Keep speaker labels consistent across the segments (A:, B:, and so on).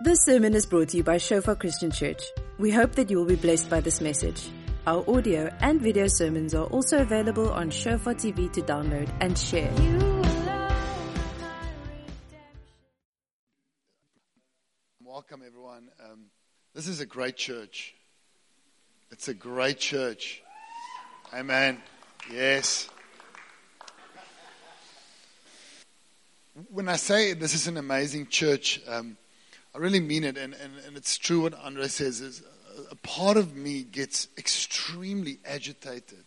A: This sermon is brought to you by Shofar Christian Church. We hope that you will be blessed by this message. Our audio and video sermons are also available on Shofar TV to download and share.
B: Welcome, everyone. Um, this is a great church. It's a great church. Amen. Yes. When I say this is an amazing church, um, I really mean it. And, and, and it's true what Andre says is a, part of me gets extremely agitated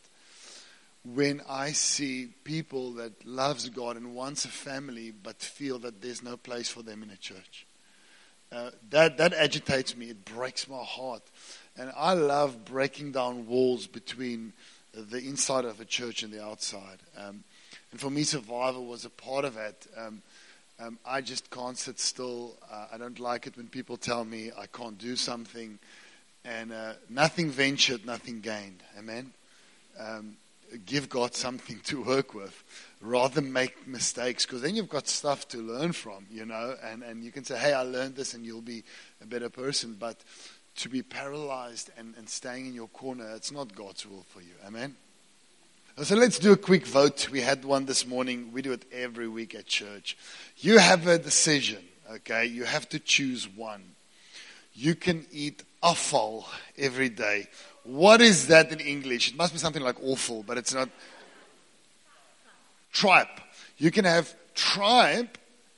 B: when I see people that loves God and wants a family but feel that there's no place for them in a church. Uh, that that agitates me. It breaks my heart, and I love breaking down walls between the inside of a church and the outside. Um, and for me, survival was a part of it. Um, um, I just can't sit still. Uh, I don't like it when people tell me I can't do something, and uh, nothing ventured, nothing gained. Amen. Um, give God something to work with rather make mistakes because then you've got stuff to learn from, you know, and, and you can say, hey, I learned this and you'll be a better person. But to be paralyzed and, and staying in your corner, it's not God's will for you. Amen. Uh, so let's do a quick vote. We had one this morning. We do it every week at church. You have a decision, okay? You have to choose one. You can eat afval every day what is that in English? It must be something like awful, but it's not. Tripe. You can have tripe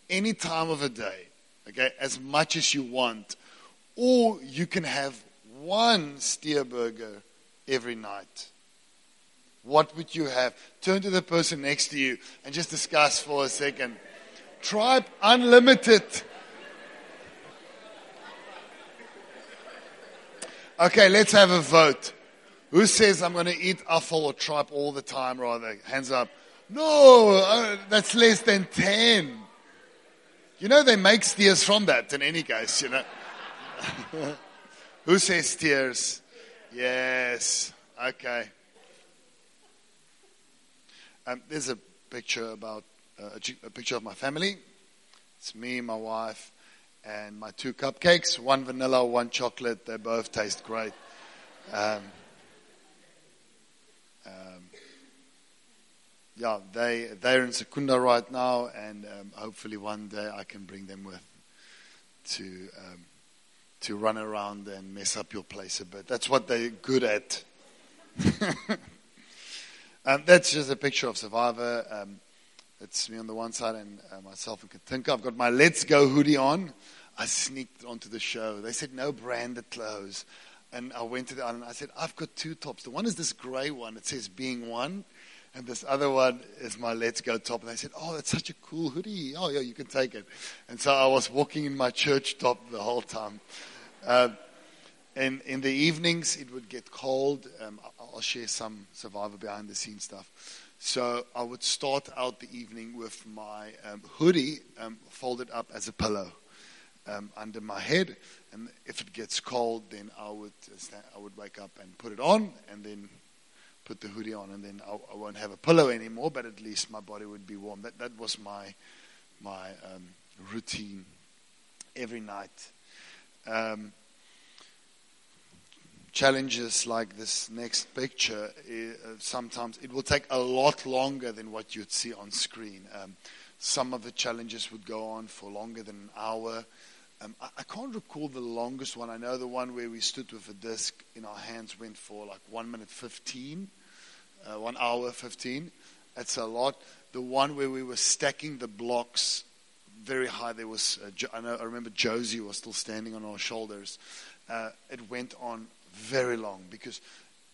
B: any time of the day, okay, as much as you want. Or you can have one Steers burger every night. What would you have? Turn to the person next to you and just discuss for a second. Tripe unlimited. Okay, let's have a vote. Who says I'm going to eat afval or tripe all the time, rather? Hands up. No, uh, that's less than 10. You know, they make steers from that in any case, you know. Who says steers? Yes. Okay. Um, there's a picture about uh, a, a picture of my family. It's me, my wife, and my two cupcakes, one vanilla, one chocolate. They both taste great. Um, um, yeah, they they're in Secunda right now, and um, hopefully one day I can bring them with to um, to run around and mess up your place a bit. That's what they're good at. Um, that's just a picture of Survivor. Um, it's me on the one side and uh, myself and Katinka. I've got my Let's Go hoodie on. I sneaked onto the show. They said no branded clothes. And I went to the island. I said, I've got two tops. The one is this gray one. It says being one. And this other one is my Let's Go top. And they said, Oh, that's such a cool hoodie. Oh, yeah, you can take it. And so I was walking in my church top the whole time. Uh, and in the evenings, it would get cold. Um, I'll share some survivor behind the scenes stuff. So I would start out the evening with my um, hoodie um, folded up as a pillow um, under my head, and if it gets cold, then I would uh, stand, I would wake up and put it on, and then put the hoodie on, and then I, I, won't have a pillow anymore, but at least my body would be warm. That that was my my um, routine every night. Challenges like this next picture, uh, sometimes it will take a lot longer than what you'd see on screen. Um, some of the challenges would go on for longer than an hour. Um, I, I, can't recall the longest one. I know the one where we stood with a disc in our hands went for like one minute 15, uh, one hour 15. That's a lot. The one where we were stacking the blocks very high, there was, uh, I, know, I remember Josie was still standing on our shoulders. Uh, it went on very long because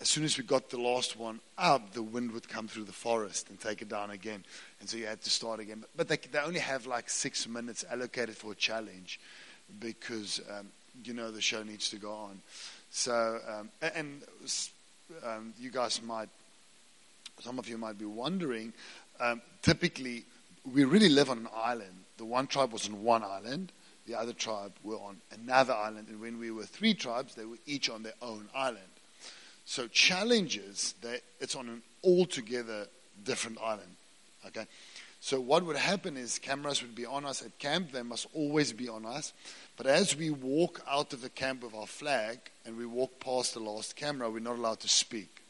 B: as soon as we got the last one up, the wind would come through the forest and take it down again. And so you had to start again. But they, they only have like six minutes allocated for a challenge because, um, you know, the show needs to go on. So, um, and um, you guys might, some of you might be wondering, um, typically we really live on an island. The one tribe was on one island the other tribe were on another island. And when we were three tribes, they were each on their own island. So challenges, that it's on an altogether different island. Okay? So what would happen is cameras would be on us at camp. They must always be on us. But as we walk out of the camp with our flag and we walk past the last camera, we're not allowed to speak.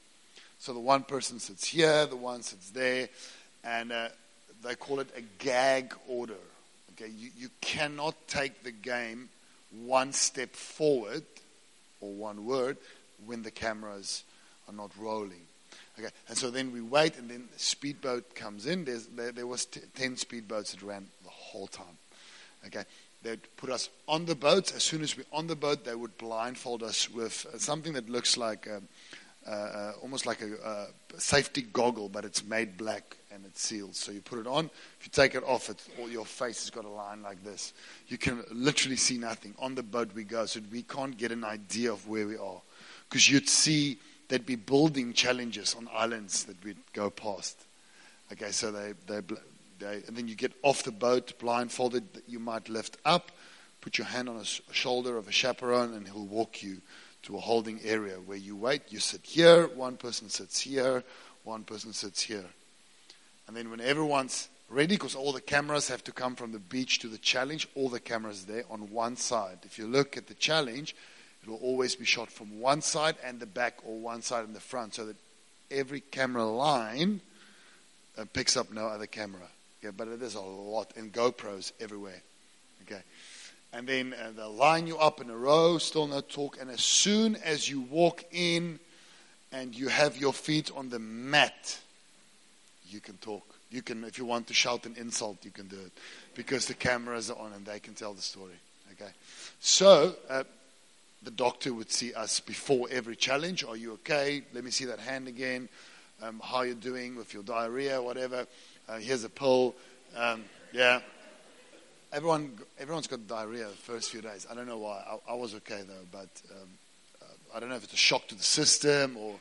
B: So the one person sits here, the one sits there, and uh, they call it a gag order. Okay, you, you cannot take the game one step forward or one word when the cameras are not rolling. Okay, and so then we wait, and then the speedboat comes in. There's, there, there was t- ten speedboats that ran the whole time. Okay, they'd put us on the boats. As soon as we're on the boat, they would blindfold us with uh, something that looks like a, uh, uh, almost like a, a, safety goggle, but it's made black and it's sealed. So you put it on. If you take it off, it's, all your face has got a line like this. You can literally see nothing. On the boat we go, so we can't get an idea of where we are, because you'd see there'd be building challenges on islands that we'd go past. Okay, so they, they, they, and then you get off the boat blindfolded. You might lift up, put your hand on a shoulder of a chaperone, and he'll walk you to a holding area where you wait. You sit here, one person sits here, one person sits here. And then when everyone's ready, because all the cameras have to come from the beach to the challenge, all the cameras there on one side. If you look at the challenge, it will always be shot from one side and the back or one side and the front so that every camera line uh, picks up no other camera. Okay, but there's a lot, and GoPros everywhere. Okay. And then uh, they'll line you up in a row, still no talk. And as soon as you walk in and you have your feet on the mat, you can talk. You can, if you want to shout an insult, you can do it because the cameras are on and they can tell the story. Okay. So, uh, the doctor would see us before every challenge. Are you okay? Let me see that hand again. Um, how are you doing with your diarrhea, whatever? Uh, here's a pill. Um, yeah. Everyone, everyone's got diarrhea the first few days. I don't know why. I, I was okay though, but um, uh, I don't know if it's a shock to the system or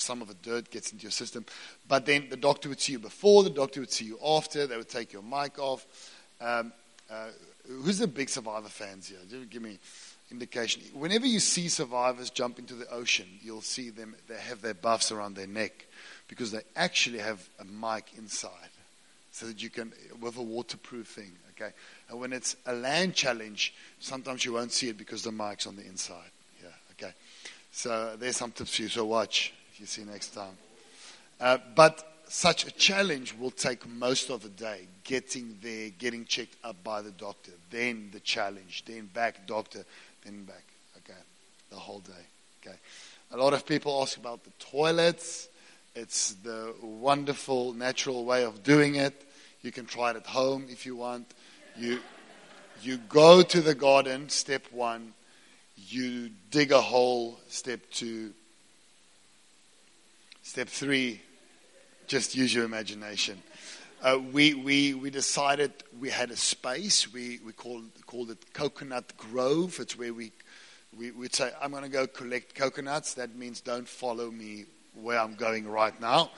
B: some of the dirt gets into your system. But then the doctor would see you before, the doctor would see you after. They would take your mic off. Um, uh, who's the big Survivor fans here? Just Give me indication. Whenever you see survivors jump into the ocean, you'll see them, they have their buffs around their neck because they actually have a mic inside so that you can, with a waterproof thing, okay? And when it's a land challenge, sometimes you won't see it because the mic's on the inside. Yeah, okay? So there's some tips for you, so watch you see next time. Uh, but such a challenge will take most of the day getting there, getting checked up by the doctor, then the challenge, then back, doctor, then back. Okay, the whole day. Okay. A lot of people ask about the toilets. It's the wonderful, natural way of doing it. You can try it at home if you want. You, you go to the garden, step one. You dig a hole, step two. Step three, just use your imagination. Uh, we, we, we decided we had a space. We, we called, called it Coconut Grove. It's where we, we, we'd say, I'm going to go collect coconuts. That means don't follow me where I'm going right now.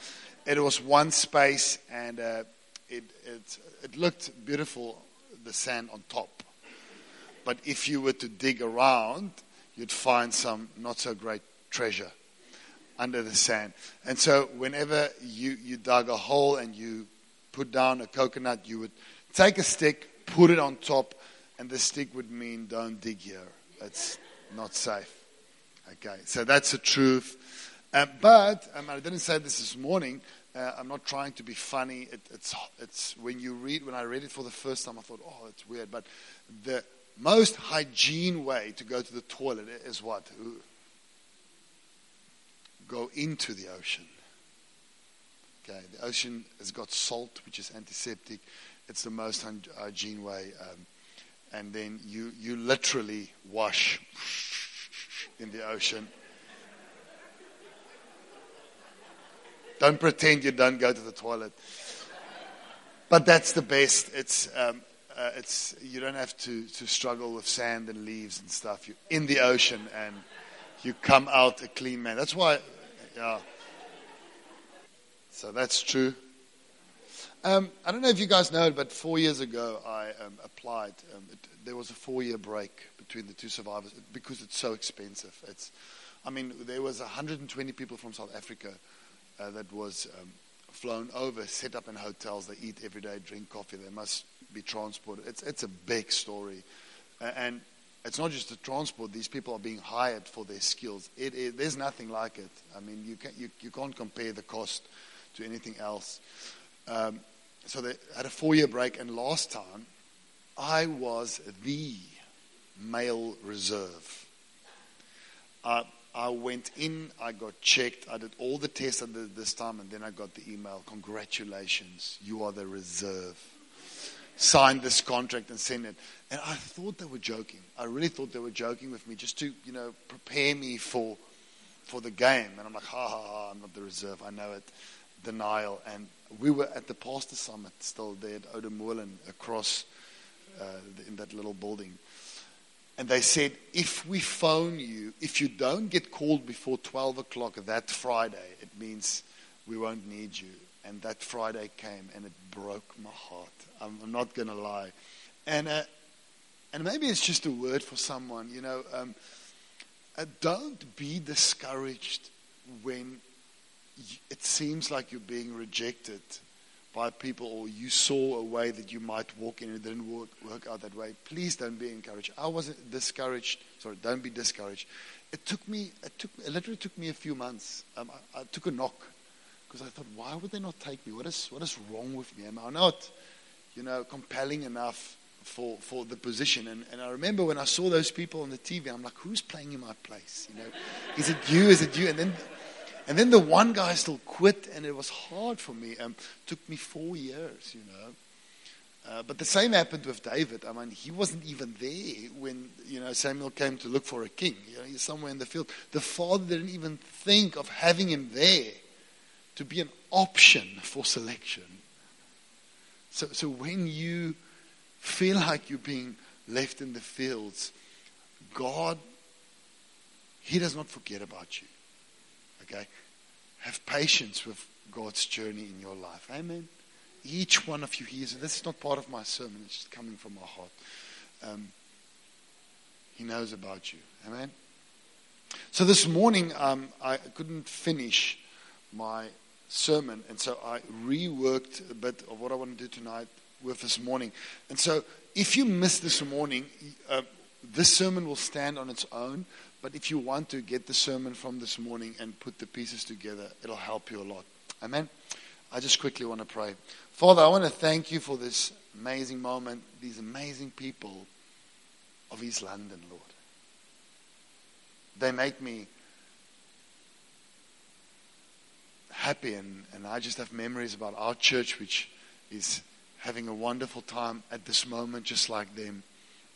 B: It was one space and uh, it, it, it looked beautiful, the sand on top. But if you were to dig around, you'd find some not so great treasure under the sand. And so whenever you, you dug a hole and you put down a coconut, you would take a stick, put it on top, and the stick would mean don't dig here. That's not safe. Okay, so that's the truth. Uh, but um, I didn't say this this morning. Uh, I'm not trying to be funny. It, it's, it's when you read. When I read it for the first time, I thought, "Oh, it's weird." But the most hygiene way to go to the toilet is what? Go into the ocean. Okay, the ocean has got salt, which is antiseptic. It's the most hygiene way. Um, and then you, you literally wash in the ocean. Don't pretend you don't go to the toilet. But that's the best. It's, um, uh, it's, you don't have to, to struggle with sand and leaves and stuff. You're in the ocean and you come out a clean man. That's why, yeah. So that's true. Um, I don't know if you guys know it, but four years ago I um, applied. Um, it, there was a four-year break between the two survivors because it's so expensive. It's, I mean, there was 120 people from South Africa uh, that was um, flown over, set up in hotels. They eat every day, drink coffee. They must be transported. It's, it's a big story. And it's not just the transport. These people are being hired for their skills. It, it, there's nothing like it. I mean, you, can, you, you can't compare the cost to anything else. Um, so they had a four-year break. And last time, I was the male reserve. Uh, I went in, I got checked, I did all the tests I did this time, and then I got the email Congratulations, you are the reserve. Signed this contract and sent it. And I thought they were joking. I really thought they were joking with me just to, you know, prepare me for for the game. And I'm like, ha ha ha, I'm not the reserve. I know it. Denial. And we were at the pastor summit still there at Oudtshoorn across uh, in that little building. And they said, if we phone you, if you don't get called before 12 o'clock that Friday, it means we won't need you. And that Friday came and it broke my heart. I'm, I'm not going to lie. And, uh, and maybe it's just a word for someone, you know. Um, uh, don't be discouraged when it seems like you're being rejected by people or you saw a way that you might walk in and it didn't work, work out that way, please don't be encouraged. I wasn't discouraged. Sorry, don't be discouraged. It took me, it, took, it literally took me a few months. Um, I, I, took a knock because I thought, why would they not take me? What is, what is wrong with me? Am I not, you know, compelling enough for, for the position? And, and I remember when I saw those people on the TV, I'm like, who's playing in my place? You know, is it you? Is it you? And then and then the one guy still quit, and it was hard for me. Um, took me four years, you know. Uh, but the same happened with David. I mean, he wasn't even there when you know Samuel came to look for a king. You know, he's somewhere in the field. The father didn't even think of having him there to be an option for selection. So, so when you feel like you're being left in the fields, God, He does not forget about you. Okay? Have patience with God's journey in your life. Amen. Each one of you it. This is not part of my sermon, it's just coming from my heart. Um, he knows about you. Amen. So this morning, um, I couldn't finish my sermon, and so I reworked a bit of what I want to do tonight with this morning. And so, if you miss this morning, uh, this sermon will stand on its own. But if you want to get the sermon from this morning and put the pieces together, it'll help you a lot. Amen. I just quickly want to pray. Father, I want to thank you for this amazing moment, these amazing people of East London, Lord. They make me happy, and, and I just have memories about our church, which is having a wonderful time at this moment, just like them.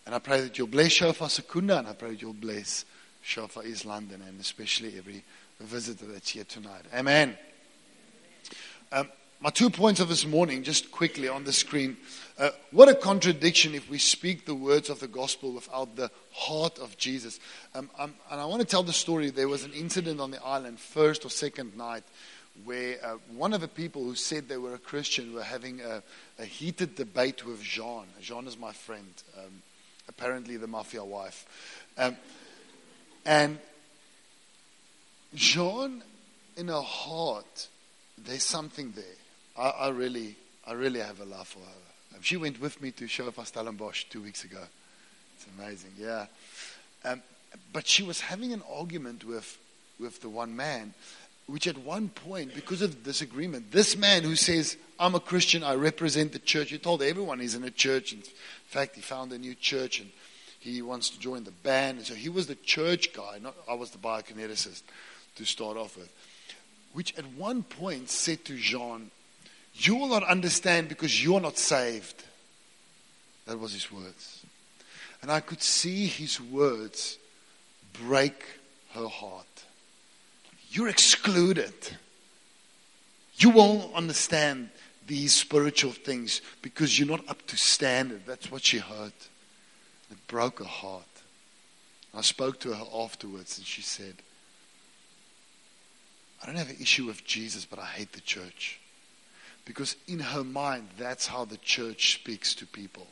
B: And I pray that you'll bless Shofar Secunda, and I pray that you'll bless Shofar East London, and especially every visitor that's here tonight. Amen. Um, my two points of this morning, just quickly on the screen. Uh, what a contradiction if we speak the words of the gospel without the heart of Jesus. Um, um, and I want to tell the story. There was an incident on the island, first or second night, where uh, one of the people who said they were a Christian were having a, a heated debate with Jean. Jean is my friend, um, apparently the mafia wife. Um, and Jean, in her heart, there's something there. I, I, really, I really have a love for her. Um, she went with me to Shofar Stellenbosch two weeks ago. It's amazing, yeah. Um, but she was having an argument with, with the one man, which at one point, because of disagreement, this man who says, I'm a Christian, I represent the church, he told everyone he's in a church. In fact, he found a new church and he wants to join the band. And so he was the church guy, not I was the biokineticist to start off with. Which at one point said to Jean, You will not understand because you're not saved. That was his words. And I could see his words break her heart. You're excluded. You won't understand these spiritual things because you're not up to standard. That's what she heard. It broke her heart. I spoke to her afterwards and she said, I don't have an issue with Jesus, but I hate the church. Because in her mind, that's how the church speaks to people.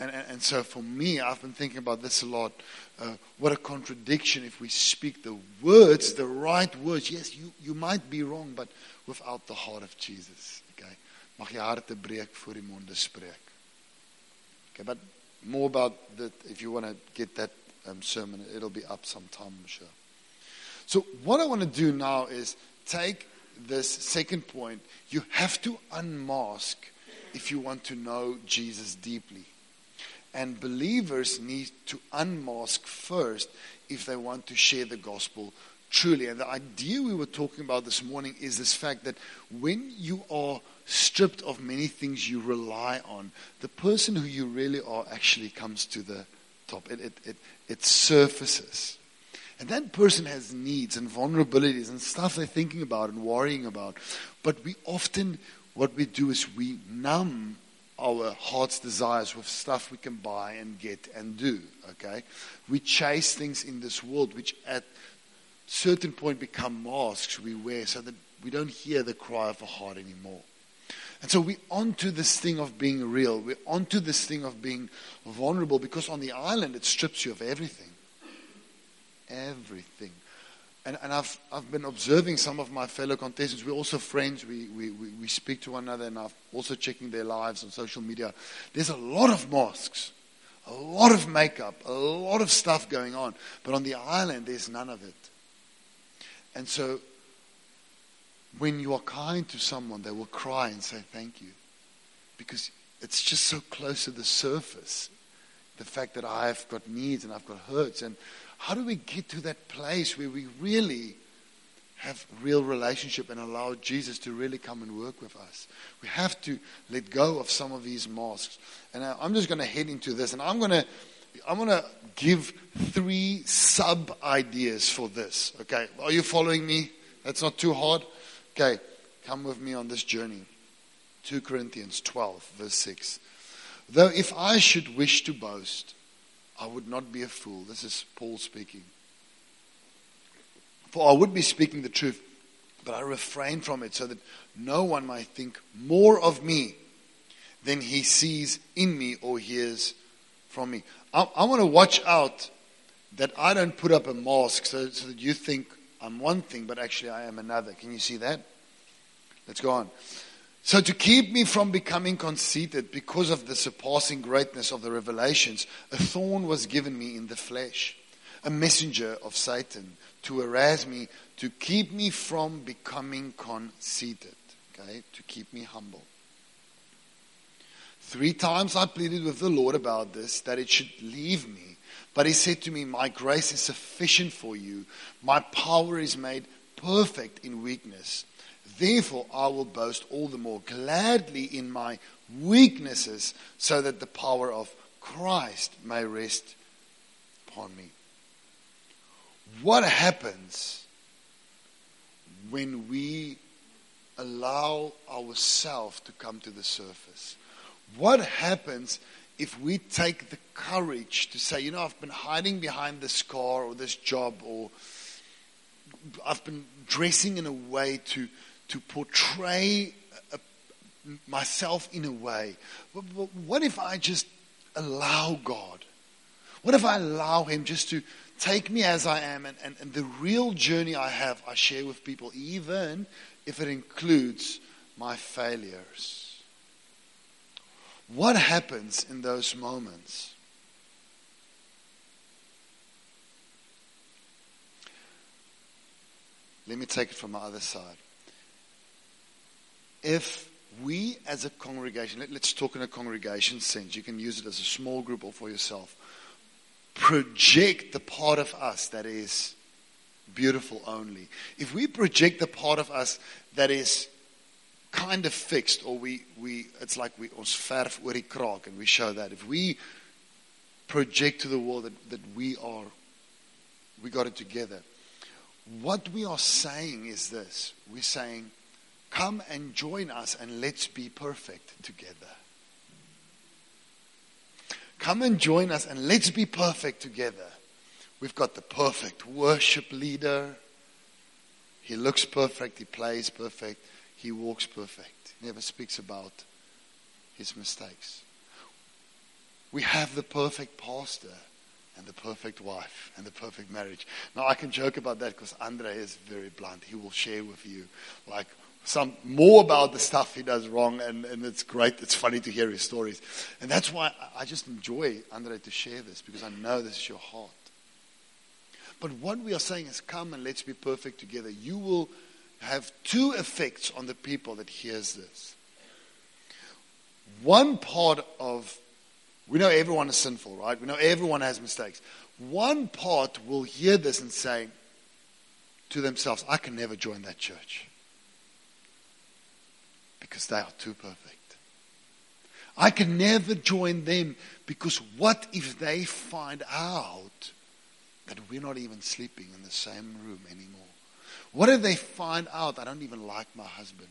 B: And, and, and so for me, I've been thinking about this a lot. Uh, what a contradiction if we speak the words, the right words. Yes, you, you might be wrong, but without the heart of Jesus. Okay? Mag je harte breek voor die monde spreek. Okay, but more about that if you want to get that um, sermon, it'll be up sometime, I'm sure. So what I want to do now is take this second point. You have to unmask if you want to know Jesus deeply. And believers need to unmask first if they want to share the gospel truly. And the idea we were talking about this morning is this fact that when you are stripped of many things you rely on, the person who you really are actually comes to the top. It, it, it, it surfaces. And that person has needs and vulnerabilities and stuff they're thinking about and worrying about. But we often, what we do is we numb our heart's desires with stuff we can buy and get and do. Okay? We chase things in this world which at certain point become masks we wear so that we don't hear the cry of a heart anymore. And so we're onto this thing of being real. We're onto this thing of being vulnerable because on the island it strips you of everything. Everything. And, and I've, I've been observing some of my fellow contestants. We're also friends. We, we, we, we speak to one another, and I'm also checking their lives on social media. There's a lot of masks, a lot of makeup, a lot of stuff going on. But on the island, there's none of it. And so, when you are kind to someone, they will cry and say thank you. Because it's just so close to the surface. The fact that I've got needs and I've got hurts. And how do we get to that place where we really have real relationship and allow Jesus to really come and work with us? We have to let go of some of these masks. And I'm just going to head into this. And I'm going to I'm going to give three sub ideas for this. Okay, are you following me? That's not too hard. Okay, come with me on this journey. 2 Corinthians 12, verse 6. Though if I should wish to boast, I would not be a fool. This is Paul speaking. For I would be speaking the truth, but I refrain from it so that no one might think more of me than he sees in me or hears from me. I, I want to watch out that I don't put up a mask so, so that you think I'm one thing, but actually I am another. Can you see that? Let's go on. So, to keep me from becoming conceited because of the surpassing greatness of the revelations, a thorn was given me in the flesh, a messenger of Satan to harass me, to keep me from becoming conceited, okay, to keep me humble. Three times I pleaded with the Lord about this, that it should leave me. But he said to me, My grace is sufficient for you. My power is made perfect in weakness. Therefore, I will boast all the more gladly in my weaknesses, so that the power of Christ may rest upon me. What happens when we allow ourselves to come to the surface? What happens if we take the courage to say, you know, I've been hiding behind this car or this job, or I've been dressing in a way to, to portray a, myself in a way. But what if I just allow God? What if I allow Him just to take me as I am and, and, and the real journey I have, I share with people, even if it includes my failures? What happens in those moments? Let me take it from the other side. If we as a congregation, let, us talk in a congregation sense, you can use it as a small group or for yourself, project the part of us that is beautiful only. If we project the part of us that is kind of fixed, or we, we it's like we ons verf oor die and we show that. If we project to the world that, that we are, we got it together. What we are saying is this. We're saying, come and join us and let's be perfect together. Come and join us and let's be perfect together. We've got the perfect worship leader. He looks perfect. He plays perfect. He walks perfect. He never speaks about his mistakes. we have the perfect pastor and the perfect wife and the perfect marriage. Now, I can joke about that because Andre is very blunt. He will share with you, like, some more about the stuff he does wrong, and, and it's great. It's funny to hear his stories. And that's why I just enjoy, Andre, to share this because I know this is your heart. But what we are saying is, come and let's be perfect together. You will have two effects on the people that hears this. One part of we know everyone is sinful, right? We know everyone has mistakes. One part will hear this and say to themselves, I can never join that church because they are too perfect. I can never join them because what if they find out that we're not even sleeping in the same room anymore? What if they find out I don't even like my husband?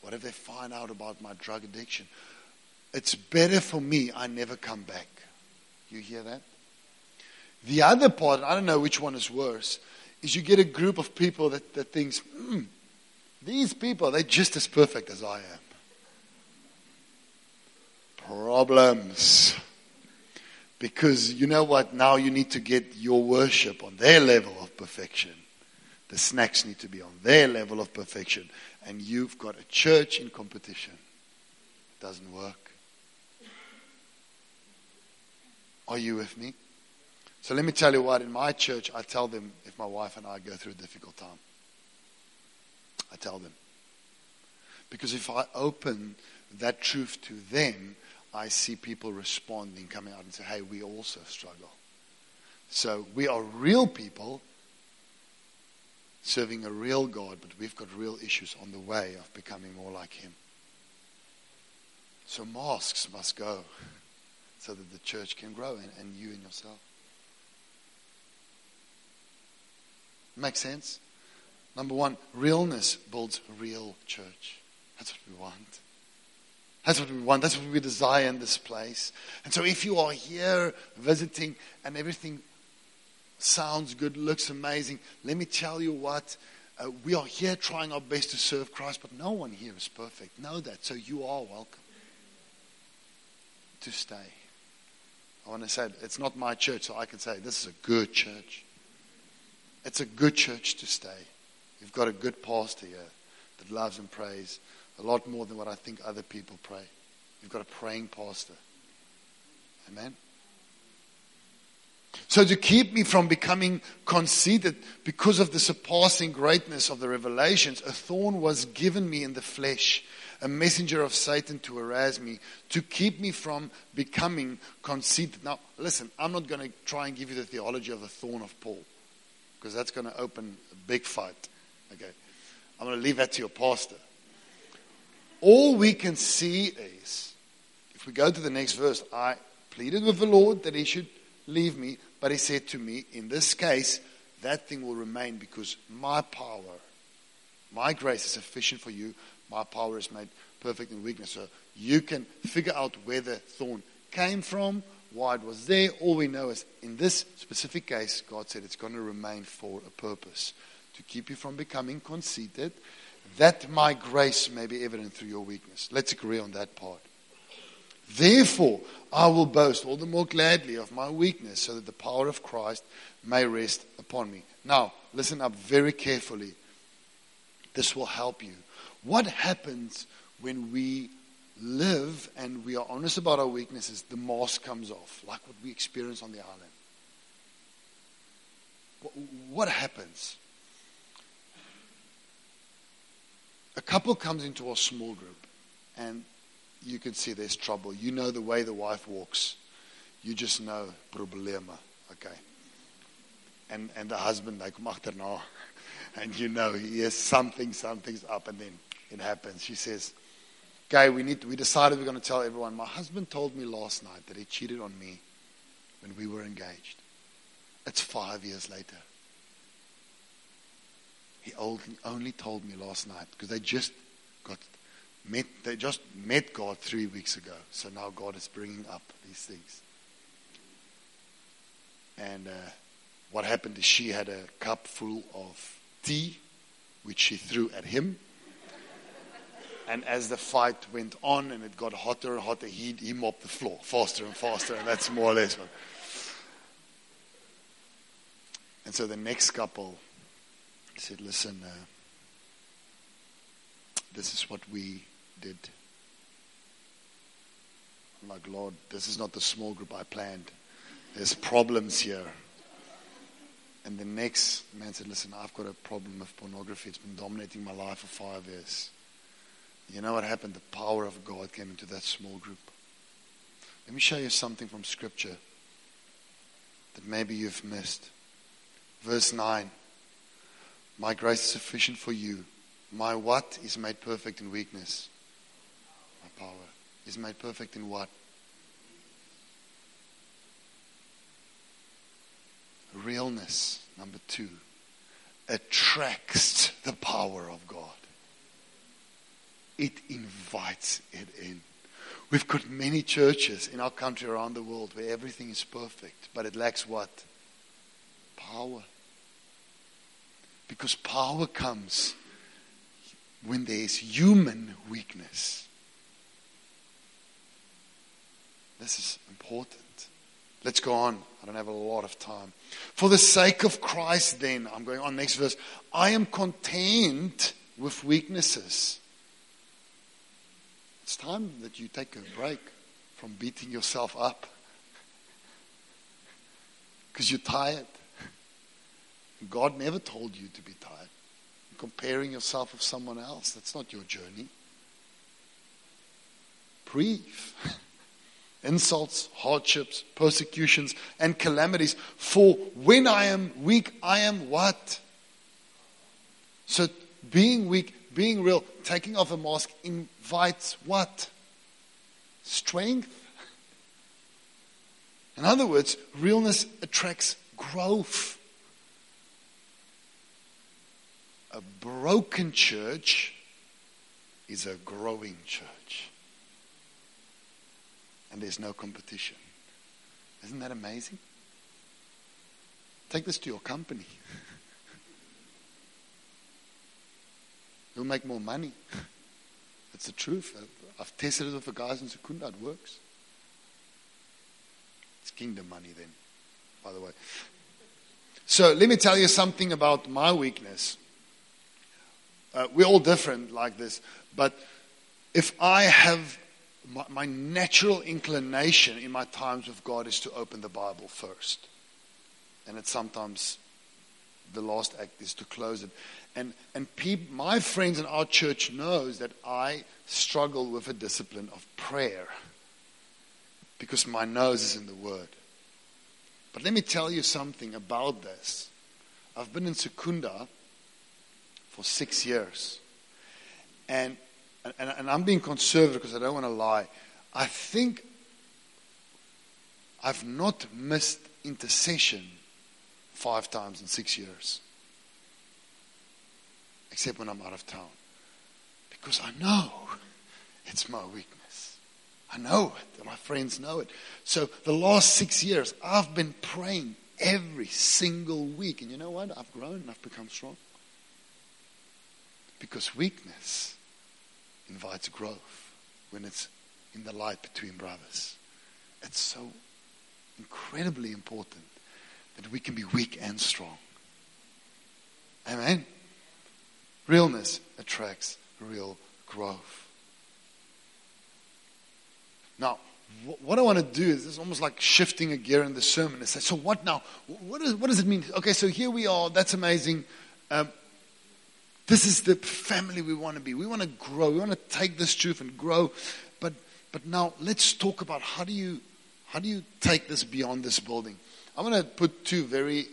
B: What if they find out about my drug addiction? It's better for me I never come back. You hear that? The other part, I don't know which one is worse, is you get a group of people that, that thinks, hmm, these people, they're just as perfect as I am. Problems. Because you know what? Now you need to get your worship on their level of perfection. The snacks need to be on their level of perfection. And you've got a church in competition. It doesn't work. Are you with me? So let me tell you what, in my church, I tell them if my wife and I go through a difficult time. I tell them. Because if I open that truth to them, I see people responding, coming out and say, hey, we also struggle. So we are real people serving a real God, but we've got real issues on the way of becoming more like Him. So masks must go so that the church can grow and, and you and yourself. Make sense? Number one, realness builds a real church. That's what we want. That's what we want. That's what we desire in this place. And so if you are here visiting and everything sounds good, looks amazing, let me tell you what. Uh, we are here trying our best to serve Christ, but no one here is perfect. Know that. So you are welcome to stay. I want to say it's not my church, so I can say this is a good church. It's a good church to stay. You've got a good pastor here that loves and prays a lot more than what I think other people pray. You've got a praying pastor. Amen. So, to keep me from becoming conceited because of the surpassing greatness of the revelations, a thorn was given me in the flesh a messenger of Satan to harass me, to keep me from becoming conceited. Now, listen, I'm not going to try and give you the theology of the thorn of Paul, because that's going to open a big fight. Okay. I'm going to leave that to your pastor. All we can see is, if we go to the next verse, I pleaded with the Lord that he should leave me, but he said to me, in this case, that thing will remain because my power, my grace is sufficient for you, my power is made perfect in weakness. So you can figure out where the thorn came from, why it was there. All we know is in this specific case, God said it's going to remain for a purpose to keep you from becoming conceited, that my grace may be evident through your weakness. Let's agree on that part. Therefore, I will boast all the more gladly of my weakness, so that the power of Christ may rest upon me. Now, listen up very carefully. This will help you what happens when we live and we are honest about our weaknesses? The mask comes off, like what we experience on the island. What happens? A couple comes into a small group and you can see there's trouble. You know the way the wife walks. You just know problema. Okay. And and the husband like agterna. And you know has something, something's up and then it happens. She says, "Guy, we need. We decided we're going to tell everyone. My husband told me last night that he cheated on me when we were engaged. It's five years later. He only told me last night because they just got met. They just met God three weeks ago. So now God is bringing up these things. And uh, what happened is she had a cup full of tea, which she threw at him And as the fight went on and it got hotter and hotter, he, he mopped the floor faster and faster, and that's more or less what. And so the next couple said, Listen, uh, this is what we did. I'm like, Lord, this is not the small group I planned. There's problems here. And the next man said, Listen, I've got a problem with pornography. It's been dominating my life for five years. You know what happened? The power of God came into that small group. Let me show you something from Scripture that maybe you've missed. Verse 9 My grace is sufficient for you. My what is made perfect in weakness? My power is made perfect in what? Realness, number two, attracts the power of God. It invites it in. We've got many churches in our country around the world where everything is perfect, but it lacks what? Power. Because power comes when there is human weakness. This is important. Let's go on. I don't have a lot of time. For the sake of Christ, then, I'm going on next verse. I am content with weaknesses. It's time that you take a break from beating yourself up because you're tired. God never told you to be tired. Comparing yourself with someone else, that's not your journey. Breathe. Insults, hardships, persecutions, and calamities. For when I am weak, I am what? So being weak, being real, taking off a mask invites what? Strength. In other words, realness attracts growth. A broken church is a growing church. And there's no competition. Isn't that amazing? Take this to your company. You'll make more money. That's the truth. I've tested it with the guys in Secunda. It works. It's kingdom money, then, by the way. So let me tell you something about my weakness. Uh, we're all different like this, but if I have my, my natural inclination in my times with God is to open the Bible first, and it's sometimes the last act is to close it. And and peop, my friends in our church knows that I struggle with a discipline of prayer because my nose is in the Word. But let me tell you something about this. I've been in Secunda for six years. And, and, and I'm being conservative because I don't want to lie. I think I've not missed intercession five times in six years, except when I'm out of town. Because I know it's my weakness. I know it. My friends know it. So the last six years, I've been praying every single week. And you know what? I've grown and I've become strong. Because weakness invites growth when it's in the light between brothers. It's so incredibly important that we can be weak and strong. Amen. Realness attracts real growth. Now, what I want to do is it's almost like shifting a gear in the sermon and say, so what now? What, is, what does it mean? Okay, so here we are. That's amazing. Um, this is the family we want to be. We want to grow. We want to take this truth and grow. But but now let's talk about how do you how do you take this beyond this building? I'm going to put two very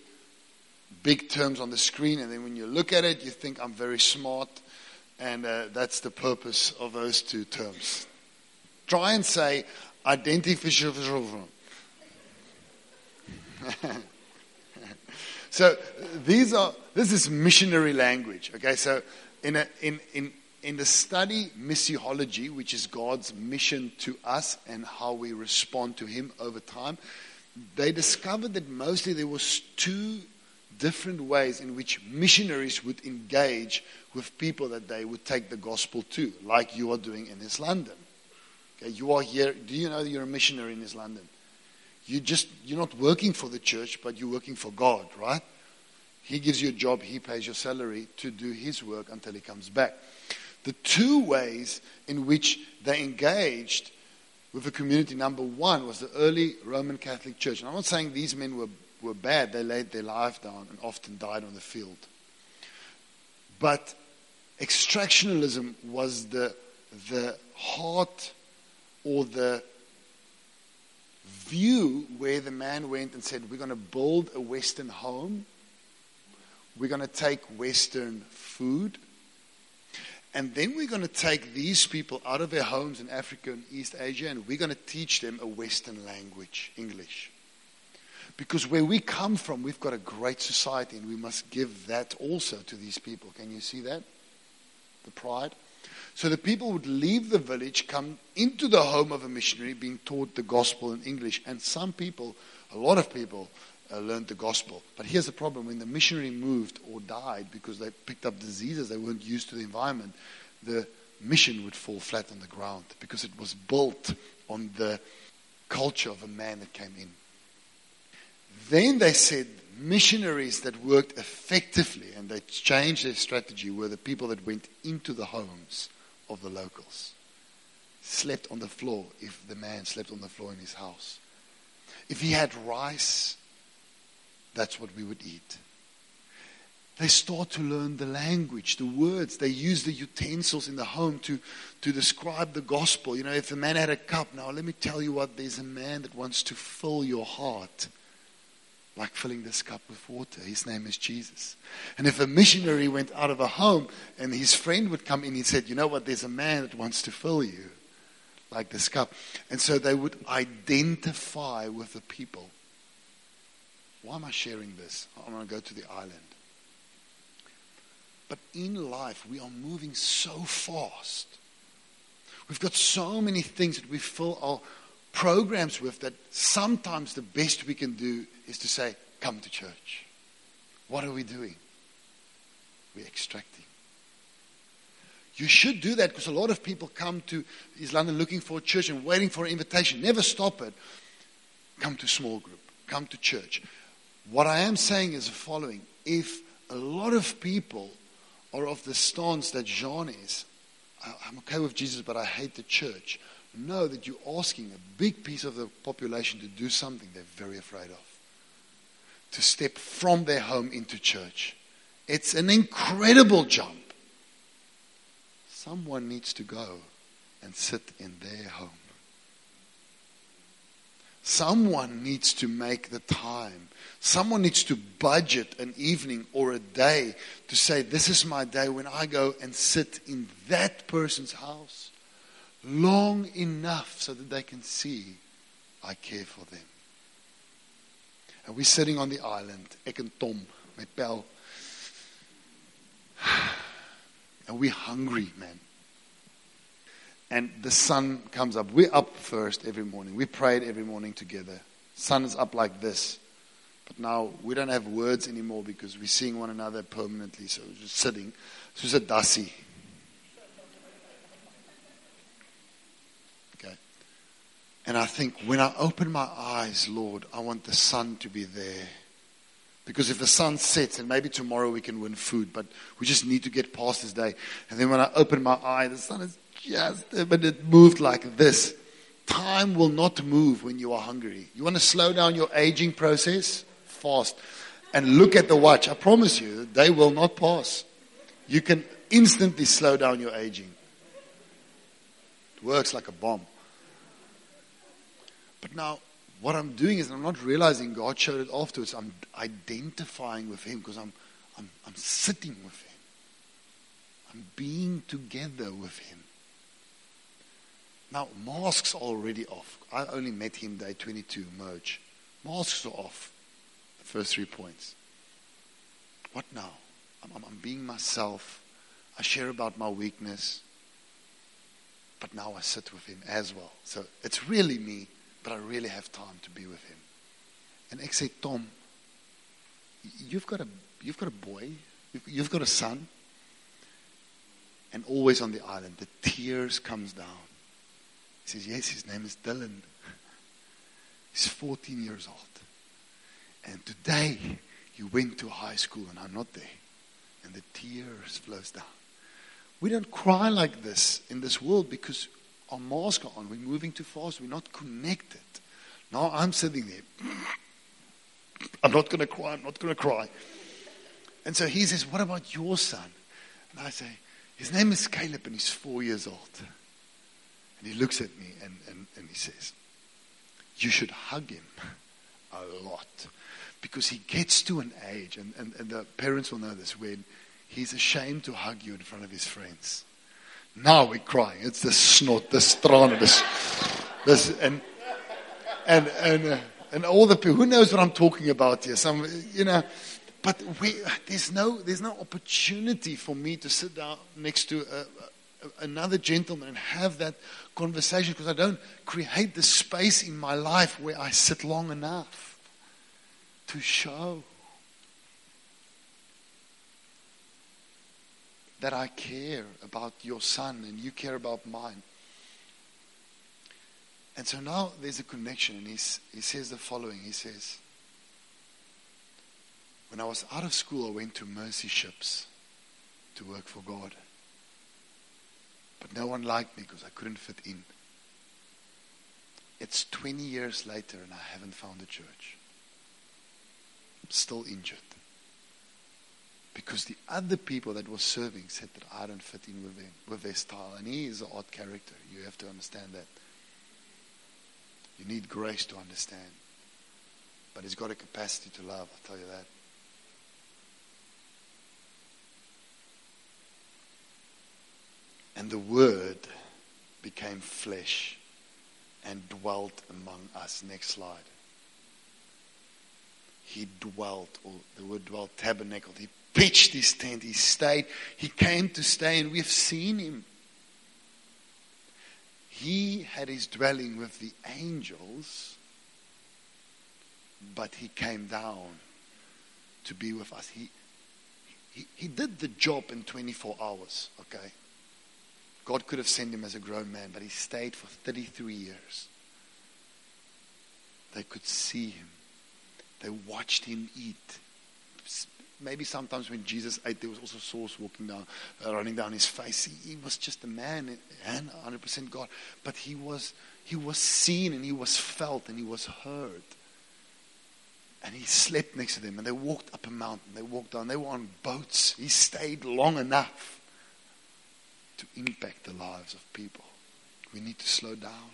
B: big terms on the screen, and then when you look at it, you think I'm very smart, and uh, that's the purpose of those two terms. Try and say identification. So these are this is missionary language. Okay, so in a, in in in the study missiology, which is God's mission to us and how we respond to Him over time, they discovered that mostly there was two different ways in which missionaries would engage with people that they would take the gospel to, like you are doing in East London. Okay, you are here. Do you know that you're a missionary in East London? You just you're not working for the church, but you're working for God, right? He gives you a job, he pays your salary to do his work until he comes back. The two ways in which they engaged with the community, number one, was the early Roman Catholic Church. And I'm not saying these men were, were bad, they laid their life down and often died on the field. But extractionalism was the, the heart or the view where the man went and said, We're going to build a Western home, we're going to take Western food, and then we're going to take these people out of their homes in Africa and East Asia, and we're going to teach them a Western language, English. Because where we come from, we've got a great society, and we must give that also to these people. Can you see that? The pride. So the people would leave the village, come into the home of a missionary, being taught the gospel in English. And some people, a lot of people, uh, learned the gospel. But here's the problem when the missionary moved or died because they picked up diseases, they weren't used to the environment, the mission would fall flat on the ground because it was built on the culture of a man that came in. Then they said missionaries that worked effectively and they changed their strategy were the people that went into the homes of the locals. Slept on the floor if the man slept on the floor in his house. If he had rice, that's what we would eat. They start to learn the language, the words. They use the utensils in the home to, to describe the gospel. You know, if a man had a cup, now let me tell you what, there's a man that wants to fill your heart like filling this cup with water. His name is Jesus. And if a missionary went out of a home and his friend would come in, he said, You know what? There's a man that wants to fill you like this cup. And so they would identify with the people. Why am I sharing this? I'm going to go to the island. But in life, we are moving so fast. We've got so many things that we fill our programs with that sometimes the best we can do is to say, Come to church. What are we doing? We're extracting. You should do that because a lot of people come to East London looking for a church and waiting for an invitation. Never stop it. Come to small group. Come to church. What I am saying is the following. If a lot of people are of the stance that Jean is, I'm okay with Jesus, but I hate the church, know that you're asking a big piece of the population to do something they're very afraid of. To step from their home into church. It's an incredible jump. Someone needs to go and sit in their home. Someone needs to make the time. Someone needs to budget an evening or a day to say, This is my day when I go and sit in that person's house long enough so that they can see I care for them. And we're sitting on the island, ek en Tom, my pal. And we're hungry, man. And the sun comes up. We're up first every morning. We prayed every morning together. Sun is up like this. But now we don't have words anymore because we're seeing one another permanently. So we're just sitting. Soos 'n Okay. And I think when I open my eyes, Lord, I want the sun to be there. Because if the sun sets, and maybe tomorrow we can win food, but we just need to get past this day. And then when I open my eye, the sun is just, but it moved like this. Time will not move when you are hungry. You want to slow down your aging process? Fast. And look at the watch. I promise you, they will not pass. You can instantly slow down your aging. It works like a bomb. But now, what I'm doing is I'm not realizing God showed it afterwards. I'm identifying with Him because I'm, I'm, I'm sitting with Him. I'm being together with Him. Now, masks are already off. I only met him day 22, merge. Masks are off. The first three points. What now? I'm, I'm, I'm being myself. I share about my weakness. But now I sit with him as well. So it's really me but I really have time to be with him. And sê Tom, You've got a, you've got a boy, you've, you've got a son, and always on the island, the tears comes down. Says, Yes, his name is Dylan. He's 14 years old. And today he went to high school and I'm not there. And the tears flows down. We don't cry like this in this world because our masks are on. We're moving too fast. We're not connected. Now I'm sitting there. I'm not going to cry. I'm not going to cry. And so he says, What about your son? And I say, His name is Caleb and he's four years old. And he looks at me and, and, and he says, You should hug him a lot. Because he gets to an age, and, and, and the parents will know this, when he's ashamed to hug you in front of his friends. Now we're crying. It's the snot, the strand, this, this, and, and, and, uh, and all the people, who knows what I'm talking about here? Some, you know, but we, there's no, there's no opportunity for me to sit down next to a, another gentleman and have that conversation because I don't create the space in my life where I sit long enough to show that I care about your son and you care about mine. And so now there's a connection, and he says the following He says, When I was out of school, I went to mercy ships to work for God. But no one liked me because I couldn't fit in. It's 20 years later, and I haven't found a church. I'm still injured. Because the other people that were serving said that I don't fit in with them, with their style. And he is an odd character. You have to understand that. You need grace to understand. But he's got a capacity to love, I'll tell you that. And the Word became flesh and dwelt among us. Next slide. He dwelt, or the word dwelt, tabernacled. He pitched his tent. He stayed. He came to stay, and we've seen him. He had his dwelling with the angels, but he came down to be with us. He, he, he did the job in 24 hours, okay? God could have sent him as a grown man, but he stayed for 33 years. They could see him, they watched him eat maybe sometimes when Jesus ate, there was also sauce walking down, uh, running down his face. He, he, was just a man and 100% God. But he was, he was seen and he was felt and he was heard. And he slept next to them and they walked up a mountain. They walked down. They were on boats. He stayed long enough to impact the lives of people. We need to slow down.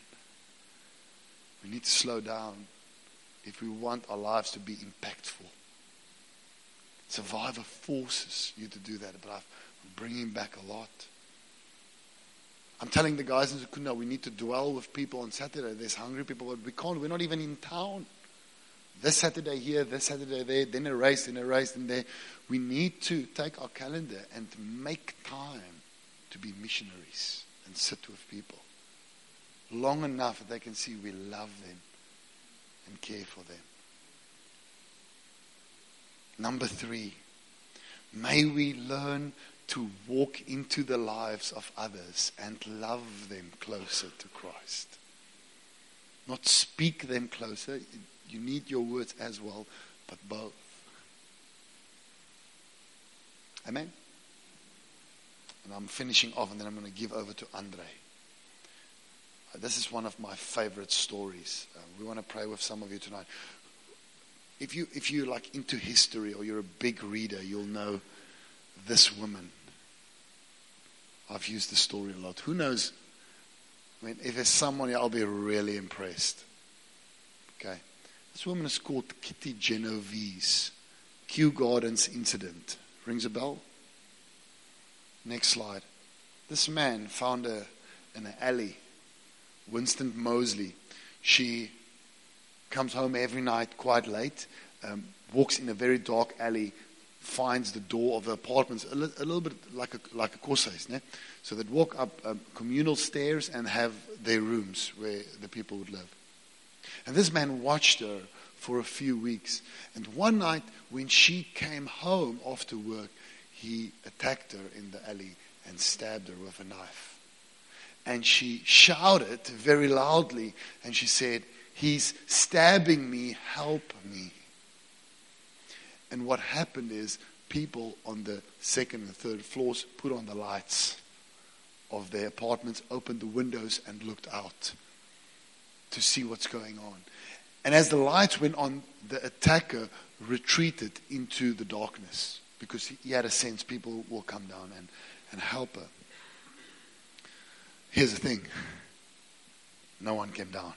B: We need to slow down if we want our lives to be impactful. Survivor forces you to do that, but I'm bringing back a lot. I'm telling the guys in Secunda we need to dwell with people on Saturday. There's hungry people, but we can't. We're not even in town. This Saturday here, this Saturday there, then a race, then a race, then there. We need to take our calendar and make time to be missionaries and sit with people long enough that they can see we love them and care for them. Number three, may we learn to walk into the lives of others and love them closer to Christ. Not speak them closer. You need your words as well, but both. Amen? And I'm finishing off and then I'm going to give over to Andre. Uh, this is one of my favorite stories. Uh, we want to pray with some of you tonight if you if you're like into history or you're a big reader, you'll know this woman. I've used the story a lot. Who knows? I mean, if there's someone I'll be really impressed. Okay. This woman is called Kitty Genovese. Kew Gardens incident. Rings a bell? Next slide. This man found her in an alley. Winston Moseley. She comes home every night quite late, um, walks in a very dark alley, finds the door of the apartments, a, li- a little bit like a, like a Koshuis, ne? So they'd walk up um, communal stairs and have their rooms where the people would live. And this man watched her for a few weeks. And one night, when she came home after work, he attacked her in the alley and stabbed her with a knife. And she shouted very loudly and she said, He's stabbing me, help me. And what happened is people on the second and third floors put on the lights of their apartments, opened the windows, and looked out to see what's going on. And as the lights went on, the attacker retreated into the darkness because he had a sense people will come down and, and help her. Here's the thing no one came down.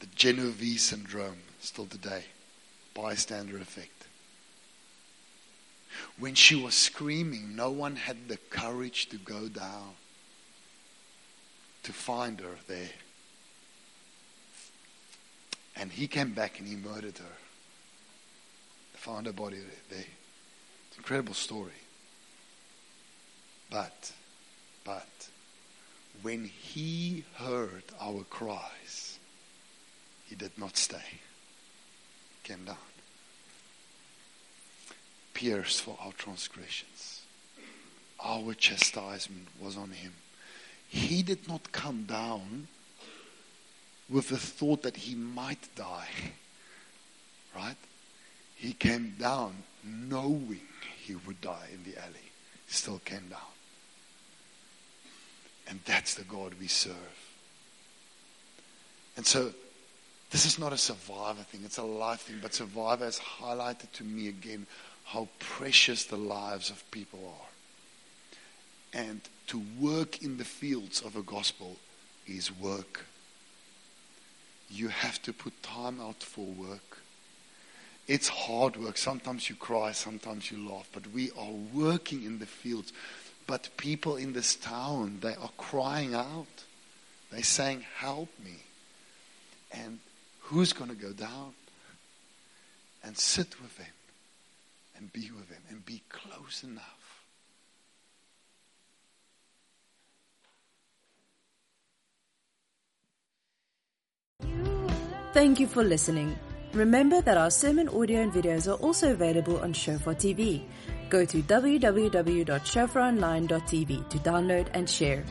B: The Genovese syndrome, still today, bystander effect. When she was screaming, no one had the courage to go down to find her there. And he came back and he murdered her. Found her body there. It's an incredible story. But, but, when he heard our cries, he did not stay. Came down. Pierced for our transgressions. Our chastisement was on him. He did not come down with the thought that he might die. Right? He came down knowing he would die in the alley. Still came down. And that's the God we serve. And so, this is not a survivor thing, it's a life thing. But survivor has highlighted to me again how precious the lives of people are. And to work in the fields of a gospel is work. You have to put time out for work. It's hard work. Sometimes you cry, sometimes you laugh, but we are working in the fields. But people in this town, they are crying out. They're saying, Help me. And who's going to go down and sit with them and be with them and be close enough?
A: Thank you for listening. Remember that our sermon audio and videos are also available on Shofar TV. Go to www.shofaronline.tv to download and share.